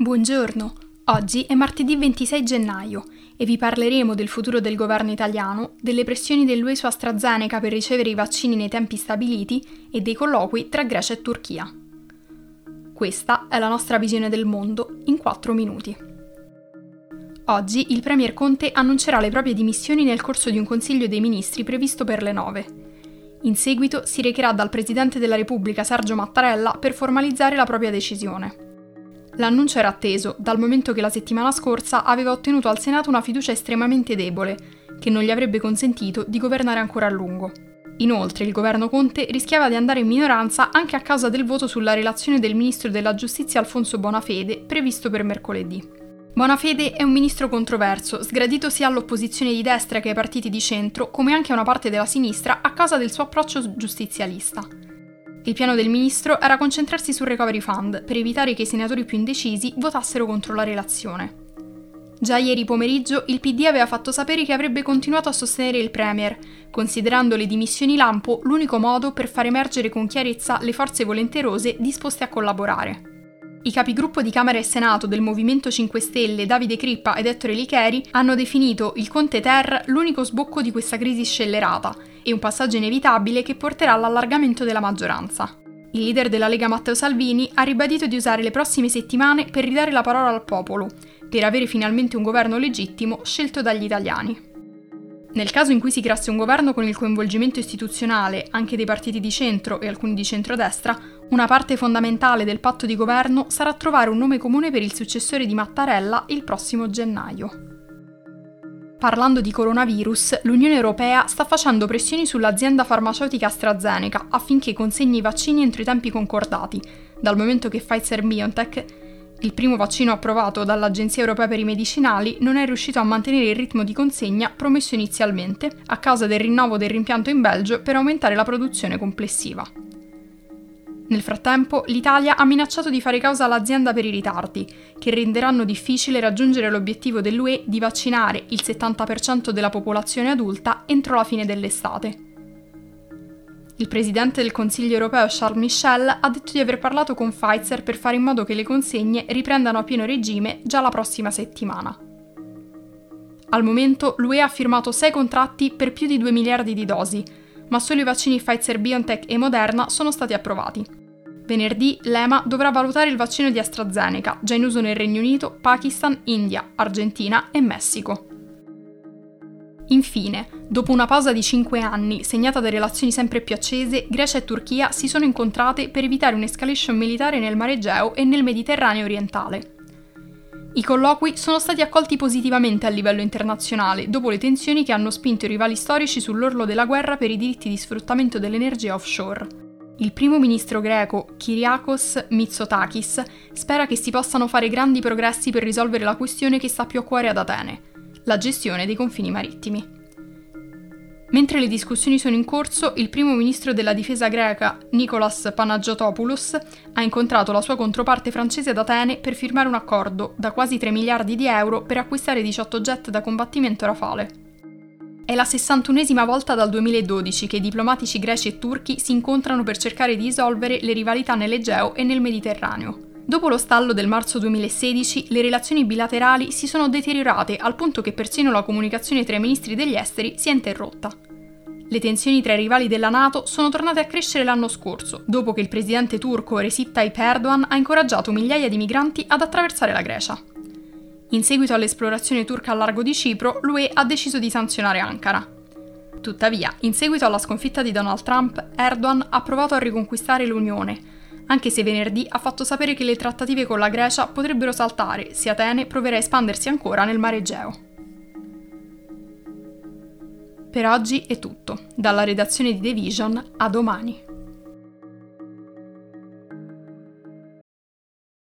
Buongiorno, oggi è martedì 26 gennaio e vi parleremo del futuro del governo italiano, delle pressioni dell'UE su AstraZeneca per ricevere i vaccini nei tempi stabiliti e dei colloqui tra Grecia e Turchia. Questa è la nostra visione del mondo in 4 minuti. Oggi il Premier Conte annuncerà le proprie dimissioni nel corso di un Consiglio dei Ministri previsto per le 9. In seguito si recherà dal Presidente della Repubblica Sergio Mattarella per formalizzare la propria decisione. L'annuncio era atteso, dal momento che la settimana scorsa aveva ottenuto al Senato una fiducia estremamente debole, che non gli avrebbe consentito di governare ancora a lungo. Inoltre, il governo Conte rischiava di andare in minoranza anche a causa del voto sulla relazione del ministro della giustizia Alfonso Bonafede, previsto per mercoledì. Bonafede è un ministro controverso, sgradito sia all'opposizione di destra che ai partiti di centro, come anche a una parte della sinistra a causa del suo approccio giustizialista. Il piano del ministro era concentrarsi sul Recovery Fund per evitare che i senatori più indecisi votassero contro la relazione. Già ieri pomeriggio il PD aveva fatto sapere che avrebbe continuato a sostenere il Premier, considerando le dimissioni lampo l'unico modo per far emergere con chiarezza le forze volenterose disposte a collaborare. I capigruppo di Camera e Senato del Movimento 5 Stelle Davide Crippa ed Ettore Licheri hanno definito il Conte Ter l'unico sbocco di questa crisi scellerata e un passaggio inevitabile che porterà all'allargamento della maggioranza. Il leader della Lega Matteo Salvini ha ribadito di usare le prossime settimane per ridare la parola al popolo, per avere finalmente un governo legittimo scelto dagli italiani. Nel caso in cui si creasse un governo con il coinvolgimento istituzionale anche dei partiti di centro e alcuni di centrodestra, una parte fondamentale del patto di governo sarà trovare un nome comune per il successore di Mattarella il prossimo gennaio. Parlando di coronavirus, l'Unione Europea sta facendo pressioni sull'azienda farmaceutica AstraZeneca affinché consegni i vaccini entro i tempi concordati, dal momento che Pfizer BioNTech il primo vaccino approvato dall'Agenzia Europea per i Medicinali non è riuscito a mantenere il ritmo di consegna promesso inizialmente, a causa del rinnovo del rimpianto in Belgio per aumentare la produzione complessiva. Nel frattempo, l'Italia ha minacciato di fare causa all'azienda per i ritardi, che renderanno difficile raggiungere l'obiettivo dell'UE di vaccinare il 70% della popolazione adulta entro la fine dell'estate. Il presidente del Consiglio europeo Charles Michel ha detto di aver parlato con Pfizer per fare in modo che le consegne riprendano a pieno regime già la prossima settimana. Al momento l'UE ha firmato 6 contratti per più di 2 miliardi di dosi, ma solo i vaccini Pfizer BioNTech e Moderna sono stati approvati. Venerdì l'EMA dovrà valutare il vaccino di AstraZeneca, già in uso nel Regno Unito, Pakistan, India, Argentina e Messico. Infine, dopo una pausa di 5 anni, segnata da relazioni sempre più accese, Grecia e Turchia si sono incontrate per evitare un'escalation militare nel Mar Egeo e nel Mediterraneo orientale. I colloqui sono stati accolti positivamente a livello internazionale dopo le tensioni che hanno spinto i rivali storici sull'orlo della guerra per i diritti di sfruttamento dell'energia offshore. Il primo ministro greco, Kyriakos Mitsotakis, spera che si possano fare grandi progressi per risolvere la questione che sta più a cuore ad Atene, la gestione dei confini marittimi. Mentre le discussioni sono in corso, il primo ministro della difesa greca, Nicolas Panagiotopoulos, ha incontrato la sua controparte francese ad Atene per firmare un accordo da quasi 3 miliardi di euro per acquistare 18 jet da combattimento Rafale. È la 61esima volta dal 2012 che i diplomatici greci e turchi si incontrano per cercare di risolvere le rivalità nell'Egeo e nel Mediterraneo. Dopo lo stallo del marzo 2016, le relazioni bilaterali si sono deteriorate al punto che persino la comunicazione tra i ministri degli esteri si è interrotta. Le tensioni tra i rivali della Nato sono tornate a crescere l'anno scorso, dopo che il presidente turco Recep Tayyip Erdogan ha incoraggiato migliaia di migranti ad attraversare la Grecia. In seguito all'esplorazione turca al largo di Cipro, l'UE ha deciso di sanzionare Ankara. Tuttavia, in seguito alla sconfitta di Donald Trump, Erdogan ha provato a riconquistare l'Unione, anche se venerdì ha fatto sapere che le trattative con la Grecia potrebbero saltare se Atene proverà a espandersi ancora nel mare Egeo. Per oggi è tutto, dalla redazione di The Vision a domani.